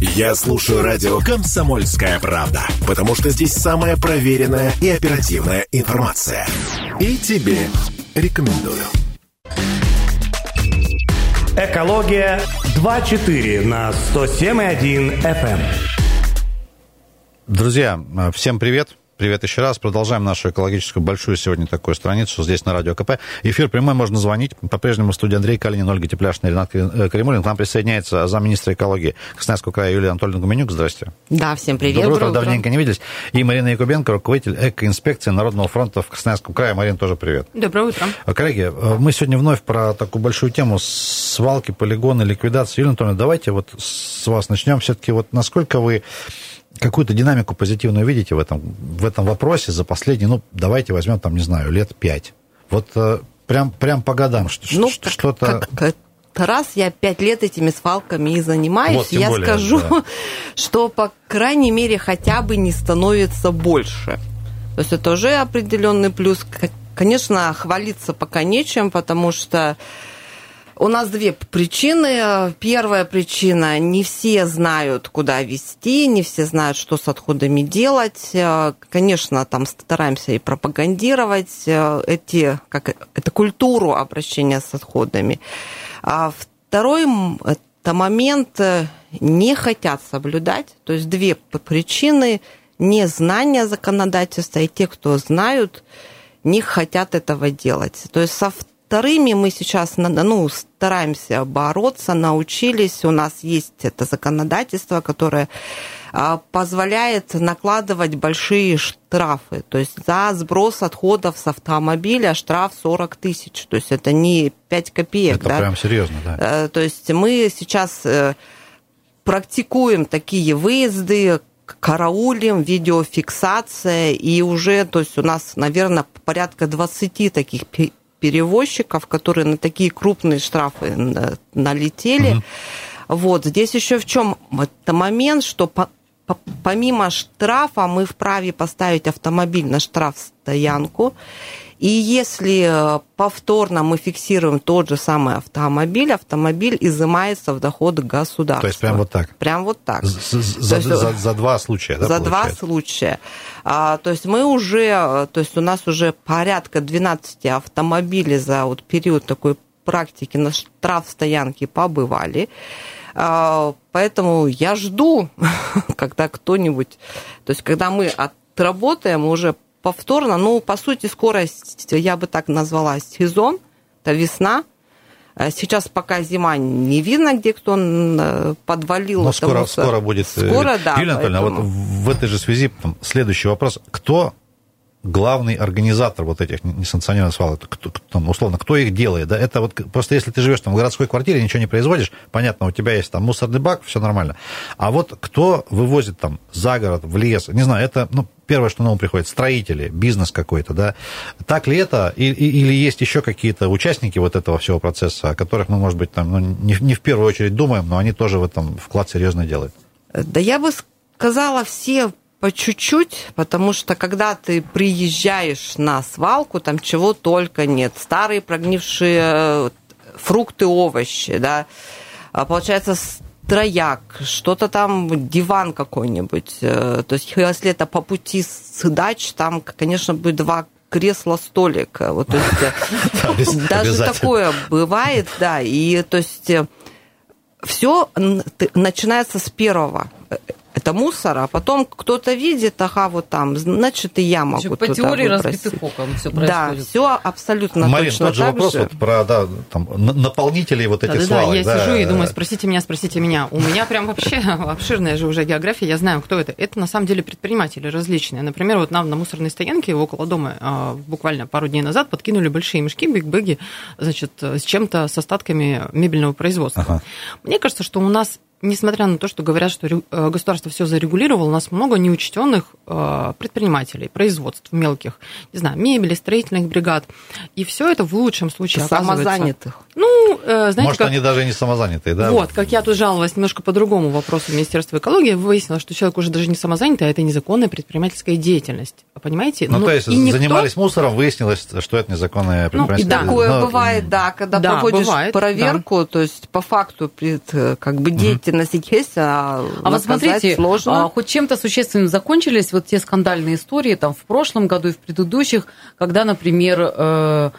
Я слушаю радио «Комсомольская правда», потому что здесь самая проверенная и оперативная информация. И тебе рекомендую. Экология 2.4 на 107.1 FM. Друзья, всем привет. Привет еще раз. Продолжаем нашу экологическую большую сегодня такую страницу здесь на Радио КП. Эфир прямой, можно звонить. По-прежнему в студии Андрей Калинин, Ольга Тепляшина, Ренат э, Каримулин. К нам присоединяется замминистра экологии Красноярского края Юлия Анатольевна Гуменюк. Здрасте. Да, всем привет. Доброе, утро. Давненько не виделись. И Марина Якубенко, руководитель экоинспекции Народного фронта в Красноярском крае. Марина, тоже привет. Доброе утро. Коллеги, э, мы сегодня вновь про такую большую тему свалки, полигоны, ликвидации. Юлия Анатольевна, давайте вот с вас начнем. Все-таки вот насколько вы какую-то динамику позитивную видите в этом, в этом вопросе за последние, ну, давайте возьмем, там, не знаю, лет пять. Вот э, прям, прям по годам ну, что-то... Раз я пять лет этими свалками и занимаюсь, вот, я более, скажу, да. что, по крайней мере, хотя бы не становится больше. То есть это уже определенный плюс. Конечно, хвалиться пока нечем, потому что у нас две причины. Первая причина – не все знают, куда вести, не все знают, что с отходами делать. Конечно, там стараемся и пропагандировать э, эти, как, это культуру обращения с отходами. А второй это момент э, не хотят соблюдать. То есть две причины – незнание законодательства, и те, кто знают, не хотят этого делать. То есть со вторыми мы сейчас ну, стараемся бороться, научились. У нас есть это законодательство, которое а, позволяет накладывать большие штрафы. То есть за сброс отходов с автомобиля штраф 40 тысяч. То есть это не 5 копеек. Это да? прям серьезно, да. Э, то есть мы сейчас э, практикуем такие выезды, караулим, видеофиксация, и уже, то есть у нас, наверное, порядка 20 таких перевозчиков, которые на такие крупные штрафы налетели. Угу. Вот здесь еще в чем это момент, что по, по, помимо штрафа мы вправе поставить автомобиль на штраф-стоянку. И если э, повторно мы фиксируем тот же самый автомобиль, автомобиль изымается в доход государства. То есть прям вот так? Прям вот так. За, за, есть, за, за два случая, да? За получается? два случая. А, то есть мы уже, э, то есть у нас уже порядка 12 автомобилей за вот период такой практики на штрафстоянке побывали. А, поэтому я жду, когда кто-нибудь, то есть когда мы отработаем уже повторно. Ну, по сути, скорость, я бы так назвала, сезон, это весна. А сейчас пока зима не видно, где кто э, подвалил. Но скоро, скоро будет. Э, скоро, да. Юлия Анатольевна, поэтому... вот в этой же связи там, следующий вопрос. Кто главный организатор вот этих несанкционированных свалок, кто, там, условно, кто их делает, да, это вот просто если ты живешь там в городской квартире, ничего не производишь, понятно, у тебя есть там мусорный бак, все нормально, а вот кто вывозит там за город, в лес, не знаю, это, ну, первое, что на ум приходит, строители, бизнес какой-то, да, так ли это, или, или есть еще какие-то участники вот этого всего процесса, о которых мы, может быть, там, ну, не, не в первую очередь думаем, но они тоже в этом вклад серьезно делают? Да я бы сказала, все по чуть-чуть, потому что когда ты приезжаешь на свалку, там чего только нет. Старые прогнившие э, фрукты, овощи, да. А получается, трояк, что-то там, диван какой-нибудь. Э, то есть, если это по пути с дач, там, конечно, будет два кресла, столик. Вот, то есть, э, даже такое бывает, да. И то есть все начинается с первого это мусор, а потом кто-то видит, ага, вот там, значит, и я могу Значит, По теории разбитых окон все происходит. Да, все абсолютно Марин, точно тот же вопрос же. Вот про да, там, наполнителей вот этих да, свалок. Да, я да. сижу и думаю, спросите меня, спросите меня. У меня прям вообще обширная же уже география, я знаю, кто это. Это на самом деле предприниматели различные. Например, вот нам на мусорной стоянке около дома а, буквально пару дней назад подкинули большие мешки, бигбеги, значит, с чем-то, с остатками мебельного производства. Ага. Мне кажется, что у нас несмотря на то, что говорят, что э, государство все зарегулировало, у нас много неучтенных э, предпринимателей, производств мелких, не знаю, мебели, строительных бригад. И все это в лучшем случае Самозанятых. Ну, э, знаете, Может, как... они даже не самозанятые, да? Вот, как я тут жаловалась немножко по другому вопросу Министерства экологии, выяснилось, что человек уже даже не самозанятый, а это незаконная предпринимательская деятельность. Понимаете? Ну, ну то есть никто... занимались мусором, выяснилось, что это незаконная предпринимательская ну, и такое Но... бывает, да, когда да, проводишь бывает, проверку, да. то есть по факту как бы деятельность приносить есть, а, а вот смотрите, сложно. А, хоть чем-то существенным закончились вот те скандальные истории там в прошлом году и в предыдущих, когда, например, э,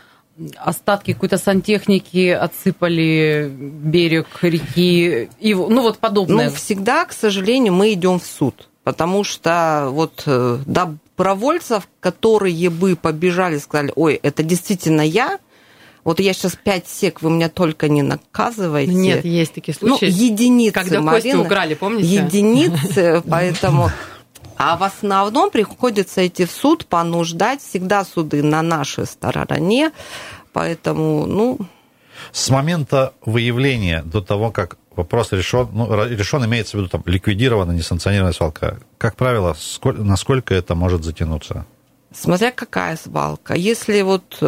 остатки какой-то сантехники отсыпали берег реки, и, ну вот подобное. Ну, всегда, к сожалению, мы идем в суд, потому что вот э, добровольцев, которые бы побежали, сказали, ой, это действительно я, вот я сейчас пять сек, вы меня только не наказываете. Нет, есть такие случаи. Ну, единицы, Когда Марина, кости украли, помните? Единицы, поэтому... А в основном приходится идти в суд, понуждать. Всегда суды на нашей стороне. Поэтому, ну... С момента выявления до того, как вопрос решен, ну, решен имеется в виду там, ликвидирована несанкционированная свалка, как правило, сколь, насколько это может затянуться? Смотря какая свалка. Если вот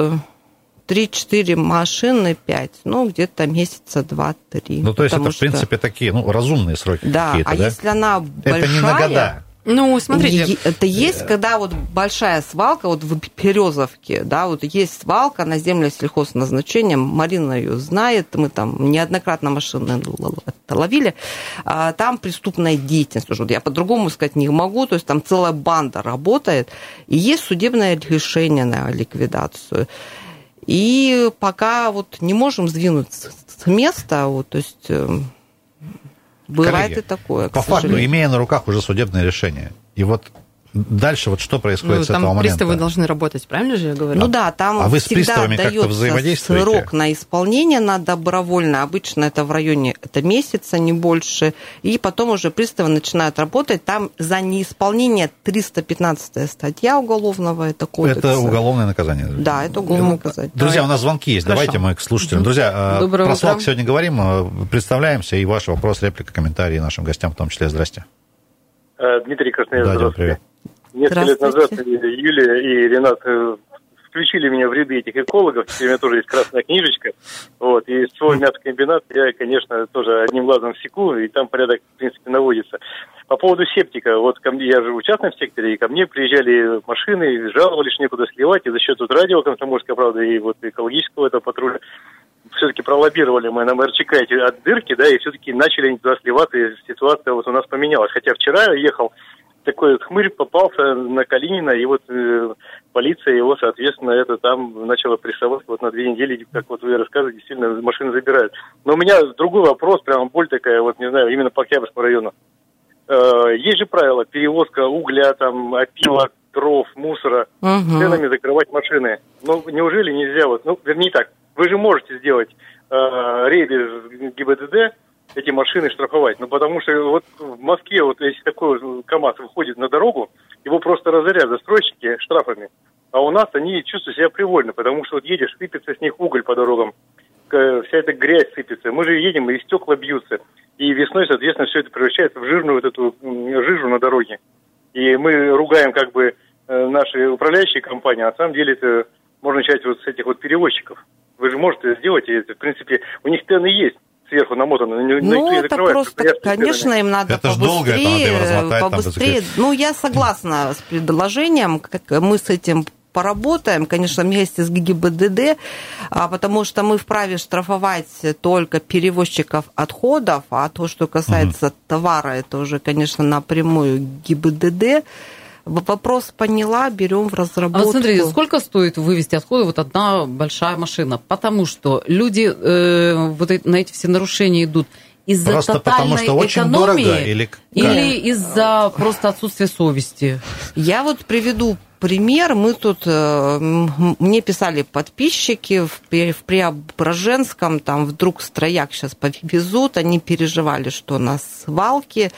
3-4 э, машины, 5, ну, где-то месяца 2-3. Ну, то есть это, что... в принципе, такие, ну, разумные сроки да, какие-то, а да? если она большая... Это не на года. Ну, смотрите. Это есть, когда вот большая свалка, вот в Березовке, да, вот есть свалка на земле сельхозназначением, Марина ее знает, мы там неоднократно машины ловили, а там преступная деятельность уже, я по-другому сказать не могу, то есть там целая банда работает, и есть судебное решение на ликвидацию. И пока вот не можем сдвинуть с места, вот, то есть эм, Бывает Коллеги, и такое. По факту, имея на руках уже судебное решение, и вот Дальше вот что происходит ну, с этого момента? Там приставы должны работать, правильно же я говорю? Ну да, там а вы с приставами как-то взаимодействуете? срок на исполнение на добровольно. Обычно это в районе это месяца, не больше. И потом уже приставы начинают работать. Там за неисполнение 315 статья уголовного это кодекса. Это уголовное наказание? Да, это уголовное наказание. Друзья, у нас звонки есть. Хорошо. Давайте мы к слушателям. Друзья, а, Доброе про свалку сегодня говорим. А, представляемся. И ваш вопрос, реплика, комментарии нашим гостям в том числе. Здрасте. Э, Дмитрий Красноярский. Да, привет. Несколько лет назад Юлия и Ренат э, включили меня в ряды этих экологов. Теперь у меня тоже есть красная книжечка. Вот. И свой мясокомбинат я, конечно, тоже одним глазом секу, и там порядок, в принципе, наводится. По поводу септика. Вот ко мне, я живу в частном секторе, и ко мне приезжали машины, жаловались, некуда сливать, и за счет вот радио «Комсомольская правда» и вот экологического этого патруля все-таки пролоббировали мы на МРЧК эти от дырки, да, и все-таки начали они туда сливаться, и ситуация вот у нас поменялась. Хотя вчера я ехал такой хмырь попался на Калинина, и вот э, полиция его, соответственно, это там начала прессовать вот на две недели, как вот вы рассказываете, действительно машины забирают. Но у меня другой вопрос, прямо боль такая, вот не знаю, именно по Октябрьскому району. Э, есть же правило, перевозка угля, там, опила, дров, мусора, угу. ценами закрывать машины. Ну, неужели нельзя вот, ну, вернее так, вы же можете сделать э, рейды ГИБДД, эти машины штрафовать. Ну, потому что вот в Москве, вот если такой КАМАЗ выходит на дорогу, его просто разорят застройщики штрафами. А у нас они чувствуют себя привольно, потому что вот едешь, сыпется с них уголь по дорогам, вся эта грязь сыпется. Мы же едем, и стекла бьются. И весной, соответственно, все это превращается в жирную вот эту жижу на дороге. И мы ругаем как бы э, наши управляющие компании, а на самом деле это можно начать вот с этих вот перевозчиков. Вы же можете сделать, это, в принципе, у них цены есть сверху намотано. Ну, это просто, конечно, им надо это побыстрее, долго, это побыстрее. ну, я согласна с предложением, как мы с этим поработаем, конечно, вместе с ГИБДД, а, потому что мы вправе штрафовать только перевозчиков отходов, а то, что касается угу. товара, это уже, конечно, напрямую ГИБДД. Вопрос поняла, берем в разработку. А вот смотрите, сколько стоит вывести отходы вот одна большая машина? Потому что люди э, вот на эти все нарушения идут из-за просто тотальной потому, что очень экономии дорого, или, или из-за просто отсутствия совести? Я вот приведу пример. Мы тут, э, мне писали подписчики в, в Преображенском, там вдруг строяк сейчас повезут, они переживали, что на свалке.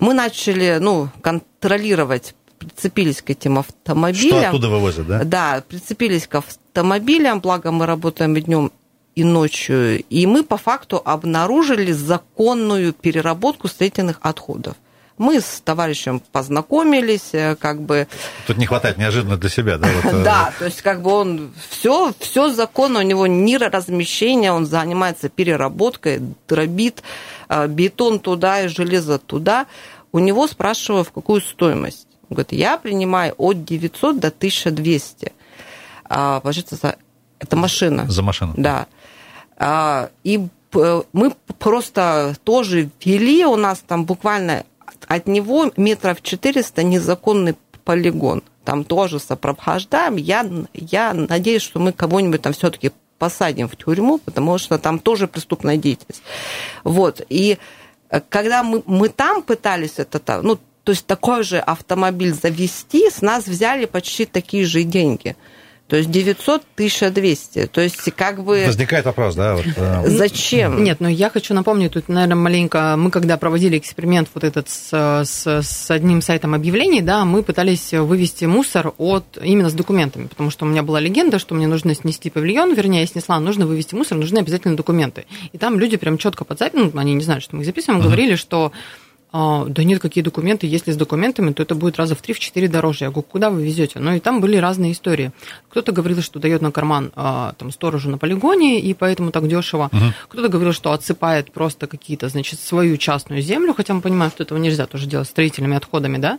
Мы начали, ну, контролировать прицепились к этим автомобилям. Что оттуда вывозят, да? Да, прицепились к автомобилям, благо мы работаем днем и ночью, и мы по факту обнаружили законную переработку строительных отходов. Мы с товарищем познакомились, э, как бы... Тут не хватает неожиданно для себя, да? Вот, э, да, то есть как бы он все, все законно, у него ни размещения, он занимается переработкой, дробит э, бетон туда и железо туда. У него спрашиваю, в какую стоимость. Он говорит, я принимаю от 900 до 1200. А, получается, за... это машина. За машину. Да. А, и мы просто тоже вели, у нас там буквально от него метров 400 незаконный полигон. Там тоже сопровождаем. Я, я надеюсь, что мы кого-нибудь там все-таки посадим в тюрьму, потому что там тоже преступная деятельность. Вот. И э, когда мы, мы там пытались это, ну, то есть такой же автомобиль завести, с нас взяли почти такие же деньги – то есть 900 1200. То есть как бы... Возникает вопрос, да? Вот, э... Зачем? Нет, но я хочу напомнить, тут, наверное, маленько, мы когда проводили эксперимент вот этот с, с, с одним сайтом объявлений, да, мы пытались вывести мусор от именно с документами, потому что у меня была легенда, что мне нужно снести павильон, вернее, я снесла, нужно вывести мусор, нужны обязательно документы. И там люди прям четко под запись, ну, они не знают, что мы их записываем, uh-huh. говорили, что да нет, какие документы, если с документами, то это будет раза в 3-4 дороже. Я говорю, куда вы везете? Ну и там были разные истории. Кто-то говорил, что дает на карман а, там, сторожу на полигоне, и поэтому так дешево. Угу. Кто-то говорил, что отсыпает просто какие-то, значит, свою частную землю, хотя мы понимаем, что этого нельзя тоже делать строительными отходами, да.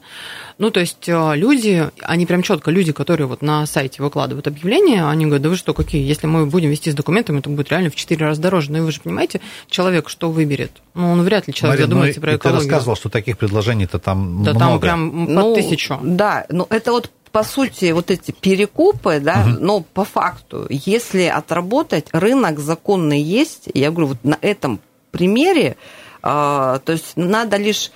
Ну, то есть а, люди, они прям четко, люди, которые вот на сайте выкладывают объявления, они говорят, да вы что, какие, если мы будем вести с документами, то будет реально в 4 раза дороже. Ну и вы же понимаете, человек что выберет? Ну, он вряд ли человек Марин, задумается ну, про экологию рассказывал, что таких предложений-то там да, много. там прям под ну, тысячу. Да, ну это вот по сути, вот эти перекупы, да, угу. но по факту, если отработать, рынок законный есть, я говорю, вот на этом примере, э, то есть надо лишь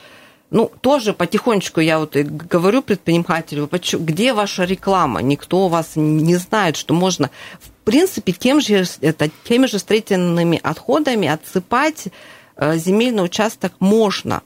ну, тоже потихонечку я вот говорю предпринимателю, где ваша реклама? Никто вас не знает, что можно, в принципе, тем же, это, теми же строительными отходами отсыпать э, земельный участок можно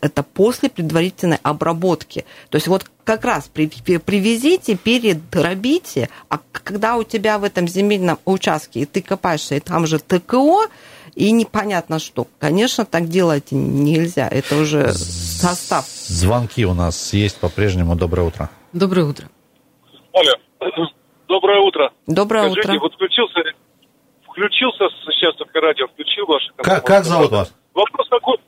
это после предварительной обработки. То есть вот как раз привезите, передробите, а когда у тебя в этом земельном участке, и ты копаешься, и там же ТКО, и непонятно что. Конечно, так делать нельзя. Это уже состав. Звонки у нас есть по-прежнему. Доброе утро. Доброе утро. Оля, доброе утро. Доброе Скажите, утро. вот включился, включился сейчас только радио, включил ваше. Как, как зовут вас? Вопрос такой.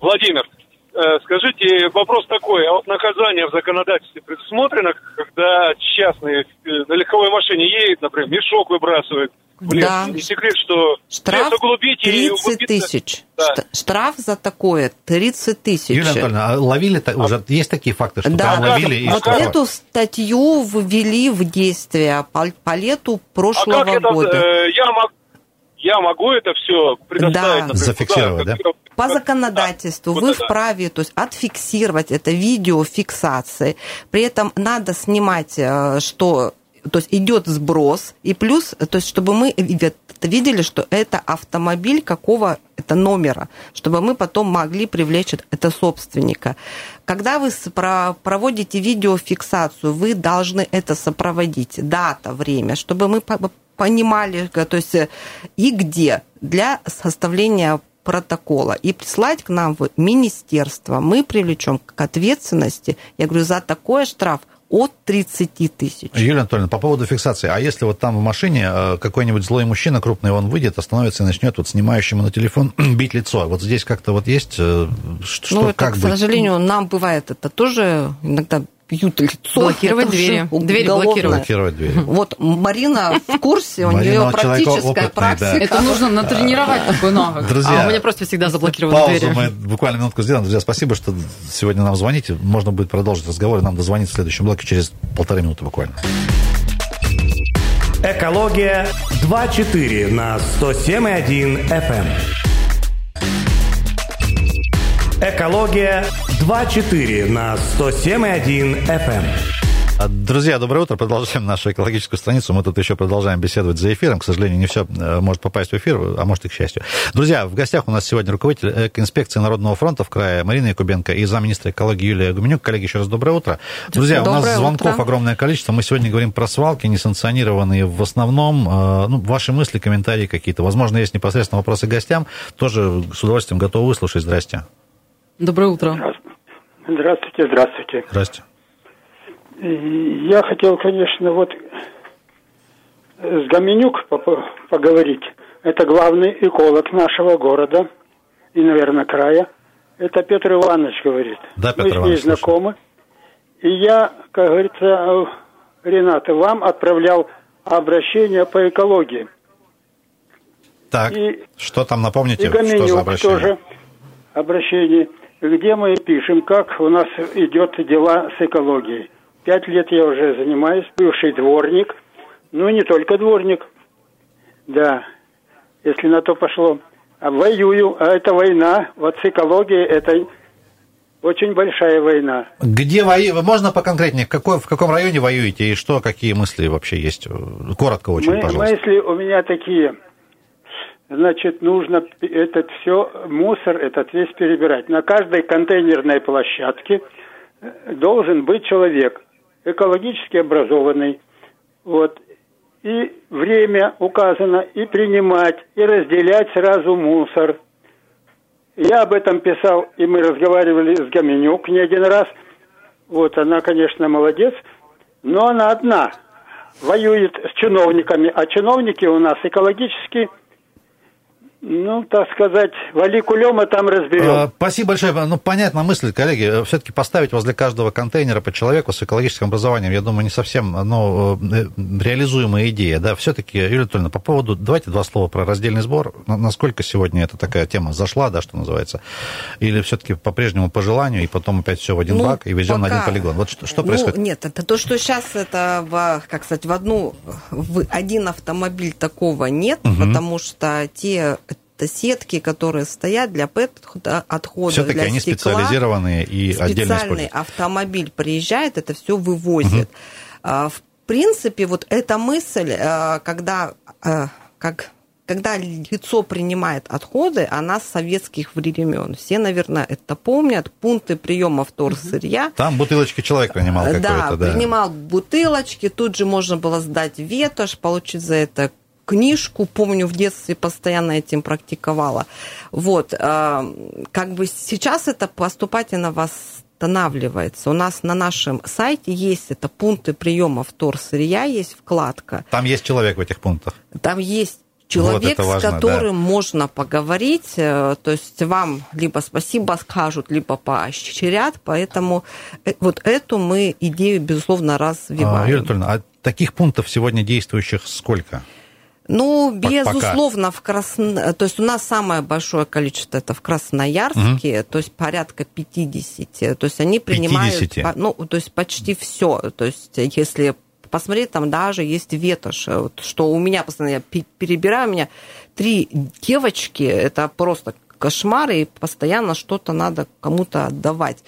Владимир. Э, скажите, вопрос такой, а вот наказание в законодательстве предусмотрено, когда частные э, на легковой машине едет, например, мешок выбрасывает в лес? Да. Не секрет, что штраф углубить 30 тысяч. Да. Штраф за такое 30 тысяч. Юлия Анатольевна, а ловили, уже есть такие факты, что да. там ловили? Да, и вот что? эту статью ввели в действие по, по лету прошлого а как года. Это, э, я, мог, я могу это все предоставить? Да. Например, Зафиксировать, да? По законодательству да, вы вот вправе то есть, отфиксировать это видеофиксацией. При этом надо снимать, э, что то есть идет сброс, и плюс, то есть чтобы мы видели, что это автомобиль какого это номера, чтобы мы потом могли привлечь это собственника. Когда вы проводите видеофиксацию, вы должны это сопроводить, дата, время, чтобы мы понимали, то есть и где для составления протокола и прислать к нам в министерство. Мы привлечем к ответственности, я говорю, за такой штраф от 30 тысяч. Юлия Анатольевна, по поводу фиксации. А если вот там в машине э, какой-нибудь злой мужчина крупный, он выйдет, остановится и начнет вот снимающему на телефон бить лицо. Вот здесь как-то вот есть, э, что, ну, это, как к быть? сожалению, нам бывает это тоже иногда бьют лицо. Блокировать двери. Двери блокировать. Блокировать двери. Вот Марина в курсе, у нее практическая практика. Это нужно натренировать такой навык. Друзья, а у меня просто всегда заблокированы двери. Паузу мы буквально минутку сделаем. Друзья, спасибо, что сегодня нам звоните. Можно будет продолжить разговор, и нам дозвонить в следующем блоке через полторы минуты буквально. Экология 2.4 на 107.1 FM. Экология 2.4 на 107.1 FM. А, друзья, доброе утро. Продолжаем нашу экологическую страницу. Мы тут еще продолжаем беседовать за эфиром. К сожалению, не все э, может попасть в эфир, а может и к счастью. Друзья, в гостях у нас сегодня руководитель инспекции Народного фронта в крае Марина Якубенко и замминистра экологии Юлия Гуменюк. Коллеги, еще раз доброе утро. Друзья, доброе у нас звонков утро. огромное количество. Мы сегодня говорим про свалки, несанкционированные в основном. Э, ну, ваши мысли, комментарии какие-то. Возможно, есть непосредственно вопросы гостям. Тоже с удовольствием готовы выслушать. Здрасте. Доброе утро. Здравствуйте, здравствуйте. Здравствуйте. Я хотел, конечно, вот с Гоменюк поговорить. Это главный эколог нашего города и, наверное, края. Это Петр Иванович говорит. Да, Петр Мы с ней знакомы. И я, как говорится, Рената, вам отправлял обращение по экологии. Так, и, что там, напомните, и что за обращение? тоже обращение, где мы пишем, как у нас идет дела с экологией. Пять лет я уже занимаюсь, бывший дворник, ну и не только дворник, да, если на то пошло. А воюю, а это война, вот с экологией это очень большая война. Где воюете? Можно поконкретнее? Какой, в каком районе воюете и что, какие мысли вообще есть? Коротко очень, Мы, пожалуйста. Мысли у меня такие. Значит, нужно этот все, мусор этот весь перебирать. На каждой контейнерной площадке э, должен быть человек, экологически образованный. Вот. И время указано, и принимать, и разделять сразу мусор – я об этом писал, и мы разговаривали с Гоменюк не один раз. Вот она, конечно, молодец, но она одна. Воюет с чиновниками, а чиновники у нас экологически ну, так сказать, вали кулема там разберем. А, спасибо большое. Ну, понятна мысль, коллеги. Все-таки поставить возле каждого контейнера по человеку с экологическим образованием, я думаю, не совсем ну, реализуемая идея. Да, все-таки, Юлия Анатольевна, по поводу, давайте два слова про раздельный сбор. Насколько сегодня эта такая тема зашла, да, что называется? Или все-таки по-прежнему по желанию, и потом опять все в один ну, бак и везем пока... на один полигон? Вот что, что ну, происходит? Нет, это то, что сейчас это, в, как сказать, в одну, в один автомобиль такого нет, угу. потому что те это сетки, которые стоят для ПЭТ-отхода, Все-таки для они стекла. специализированные и отдельно Специальный автомобиль приезжает, это все вывозит. Угу. В принципе, вот эта мысль, а, когда, а, как когда лицо принимает отходы, она с советских времен. Все, наверное, это помнят. Пункты приема вторсырья. Там бутылочки человек принимал да, да, принимал бутылочки. Тут же можно было сдать ветошь, получить за это книжку, помню, в детстве постоянно этим практиковала. Вот, а, как бы сейчас это поступательно восстанавливается. У нас на нашем сайте есть это пункты приема вторсырья, есть вкладка. Там есть человек в этих пунктах? Там есть человек, вот важно, с которым да. можно поговорить, э, то есть вам либо спасибо скажут, либо поощрят, поэтому э, вот эту мы идею, безусловно, развиваем. А, Юлия Анатольевна, а таких пунктов сегодня действующих сколько? Ну, безусловно, в Красно... то есть у нас самое большое количество это в Красноярске, угу. то есть порядка 50. То есть они принимают, 50. ну, то есть почти все. То есть если посмотреть, там даже есть ветошь, что у меня постоянно, я перебираю, у меня три девочки, это просто кошмар, и постоянно что-то надо кому-то отдавать.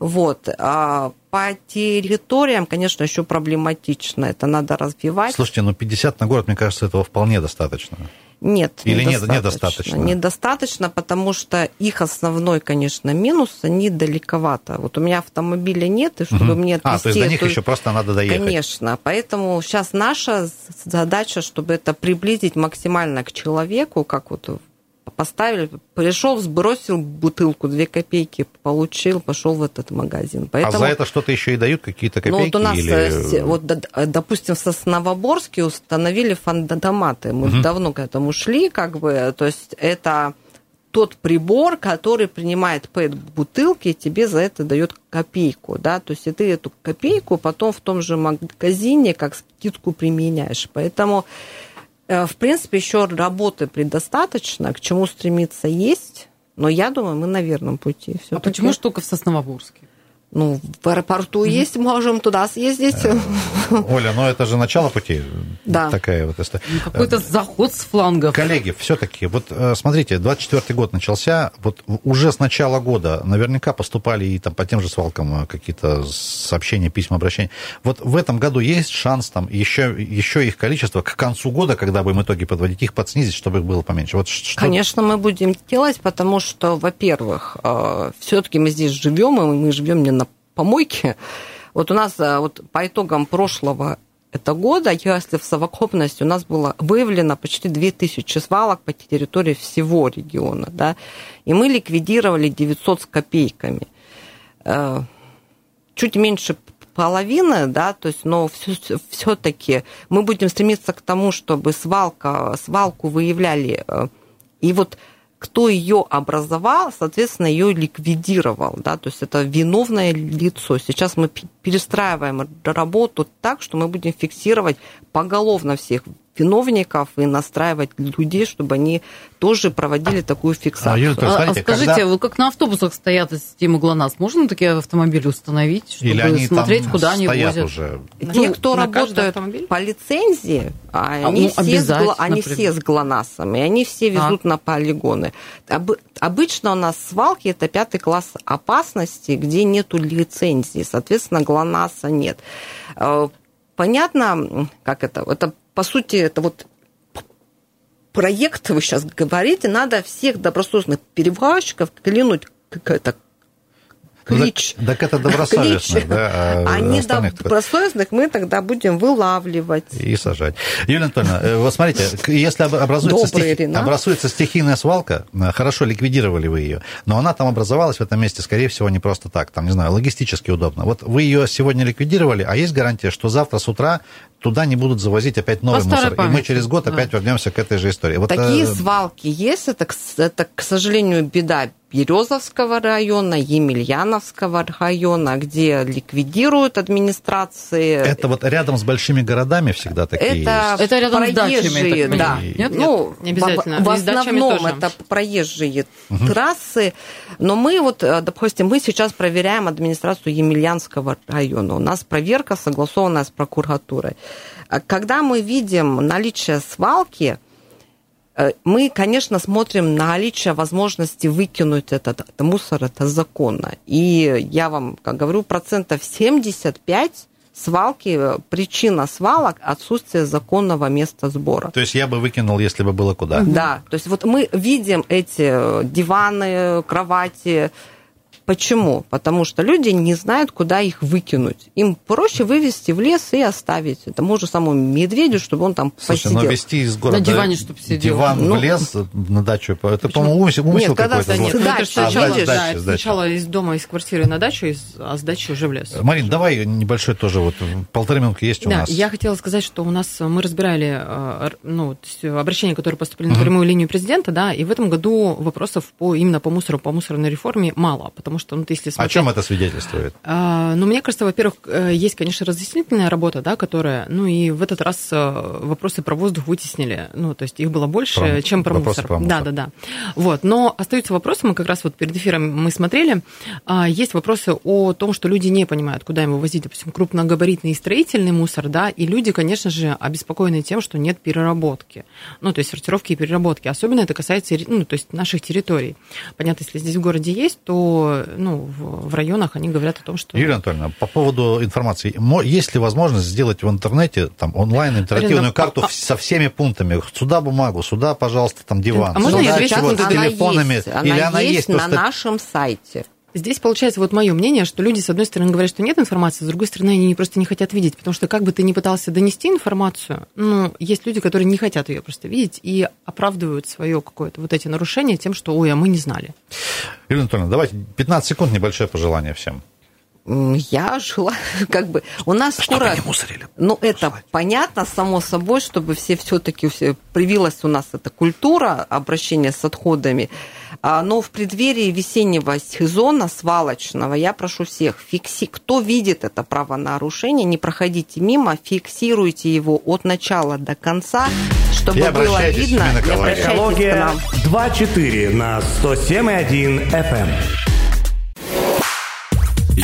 Вот. А по территориям, конечно, еще проблематично. Это надо развивать. Слушайте, ну 50 на город, мне кажется, этого вполне достаточно. Нет, Или недостаточно. недостаточно? Недостаточно, потому что их основной, конечно, минус, они далековато. Вот у меня автомобиля нет, и чтобы угу. мне отвезти... А, то есть до них эту... еще просто надо доехать. Конечно, поэтому сейчас наша задача, чтобы это приблизить максимально к человеку, как вот поставили, пришел, сбросил бутылку, две копейки получил, пошел в этот магазин. Поэтому, а за это что-то еще и дают какие-то копейки? Ну, вот у нас, или... вот, допустим, в Сосновоборске установили фандоматы. Мы угу. давно к этому шли, как бы, то есть это тот прибор, который принимает ПЭТ-бутылки и тебе за это дает копейку, да, то есть и ты эту копейку потом в том же магазине как скидку применяешь. Поэтому Э, в принципе, еще работы предостаточно, к чему стремиться есть, но я думаю, мы на верном пути. А почему только в Сосновоборске? Ну, в аэропорту mm-hmm. есть, можем туда съездить. Э, Оля, ну это же начало пути. Да. Такая вот история. Ну, какой-то заход с флангов. Коллеги, все-таки, вот э, смотрите, 24-й год начался, вот уже с начала года наверняка поступали и там по тем же свалкам э, какие-то сообщения, письма, обращения. Вот в этом году есть шанс там еще, еще их количество к концу года, когда будем итоги подводить, их подснизить, чтобы их было поменьше. Вот что... Конечно, мы будем делать, потому что, во-первых, все-таки мы здесь живем, и мы живем не на помойке. Вот у нас э, вот по итогам прошлого это года, если в совокупности у нас было выявлено почти 2000 свалок по территории всего региона, да, и мы ликвидировали 900 с копейками. Э, чуть меньше половины, да, то есть, но все-таки мы будем стремиться к тому, чтобы свалка, свалку выявляли. Э, и вот кто ее образовал, соответственно, ее ликвидировал, да, то есть это виновное лицо. Сейчас мы перестраиваем работу так, что мы будем фиксировать поголовно всех виновников и настраивать людей, чтобы они тоже проводили такую фиксацию. А, Юрий, смотрите, а скажите, когда... вы как на автобусах стоят системы ГЛОНАСС, можно такие автомобили установить, чтобы Или они смотреть, куда они возят? Уже... Те, кто работают по лицензии, а, они, а, ну, все, с, они все с ГЛОНАССом, и они все везут а. на полигоны. Об, обычно у нас свалки – это пятый класс опасности, где нету лицензии, соответственно, ГЛОНАССа нет. Э, понятно, как это? Это, по сути, это вот проект, вы сейчас говорите, надо всех добросовестных перевозчиков клянуть это клич. Ну, так, так это добросовестно, клич. да? А Они добросовестных мы тогда будем вылавливать. И сажать. Юлия Анатольевна, э, вот смотрите, если образуется, стихи... образуется стихийная свалка, хорошо ликвидировали вы ее, но она там образовалась в этом месте, скорее всего, не просто так, там, не знаю, логистически удобно. Вот вы ее сегодня ликвидировали, а есть гарантия, что завтра с утра туда не будут завозить опять новый По мусор. Памяти. И мы через год да. опять вернемся к этой же истории. Вот, Такие э... свалки есть, это, это, к сожалению, беда Березовского района, Емельяновского района, где ликвидируют администрации. Это вот рядом с большими городами всегда такие это, есть? Это рядом проезжие, с дачами, да. Нет, ну, не обязательно. В, в основном это проезжие угу. трассы. Но мы вот, э, допустим, мы сейчас проверяем администрацию Емельянского района. У нас проверка согласованная с прокуратурой. Когда мы видим наличие свалки, Э, мы, конечно, смотрим на наличие возможности выкинуть этот, этот мусор, это законно. И я вам, как говорю, процентов 75 свалки, причина свалок – отсутствие законного места сбора. То есть я бы выкинул, если бы было куда? Да, то есть вот мы видим эти диваны, кровати, Почему? Потому что люди не знают, куда их выкинуть. Им проще вывести в лес и оставить тому же самому медведю, чтобы он там Слушай, посидел. но вести из города на диване, чтобы сидел. диван ну, в лес на дачу, это, по-моему, умысел, умысел нет, когда нет, вот. нет, сначала, а, да, это сначала из дома, из квартиры на дачу, а с дачи уже в лес. Марин, давай небольшой тоже, вот полторы минутки есть у да, нас. я хотела сказать, что у нас мы разбирали э, ну, обращения, которые поступили на прямую линию президента, да, и в этом году вопросов по, именно по мусору, по мусорной реформе мало, потому что, ну, если смотреть чем это свидетельствует? А, ну, мне кажется, во-первых, э, есть, конечно, разъяснительная работа, да, которая, ну, и в этот раз э, вопросы про воздух вытеснили. Ну, то есть их было больше, про, чем про мусор. про мусор. Да, да, да. Вот. Но остаются вопросы, мы как раз вот перед эфиром мы смотрели, а, есть вопросы о том, что люди не понимают, куда ему возить, допустим, крупногабаритный и строительный мусор, да, и люди, конечно же, обеспокоены тем, что нет переработки. Ну, то есть сортировки и переработки. Особенно это касается, ну, то есть наших территорий. Понятно, если здесь в городе есть, то, ну, в районах они говорят о том, что... Юлия Анатольевна, по поводу информации, есть ли возможность сделать в интернете там онлайн интерактивную Ирина, карту а... со всеми пунктами? Сюда бумагу, сюда, пожалуйста, там диван, а можно сюда я чего-то телефонами? Есть. Она Или она есть, есть на просто... нашем сайте. Здесь получается вот мое мнение, что люди, с одной стороны, говорят, что нет информации, с другой стороны, они просто не хотят видеть, потому что как бы ты ни пытался донести информацию, ну, есть люди, которые не хотят ее просто видеть и оправдывают свое какое-то вот эти нарушения тем, что, ой, а мы не знали. Юлия Анатольевна, давайте 15 секунд небольшое пожелание всем. Я желаю, как бы, у нас чтобы скоро... не мусорили. Ну, это желать. понятно, само собой, чтобы все все-таки все, привилась у нас эта культура обращения с отходами. А, но в преддверии весеннего сезона свалочного я прошу всех, фикси... кто видит это правонарушение, не проходите мимо, фиксируйте его от начала до конца, чтобы и было видно. И обращайтесь к нам. 2.4 на 107.1 FM.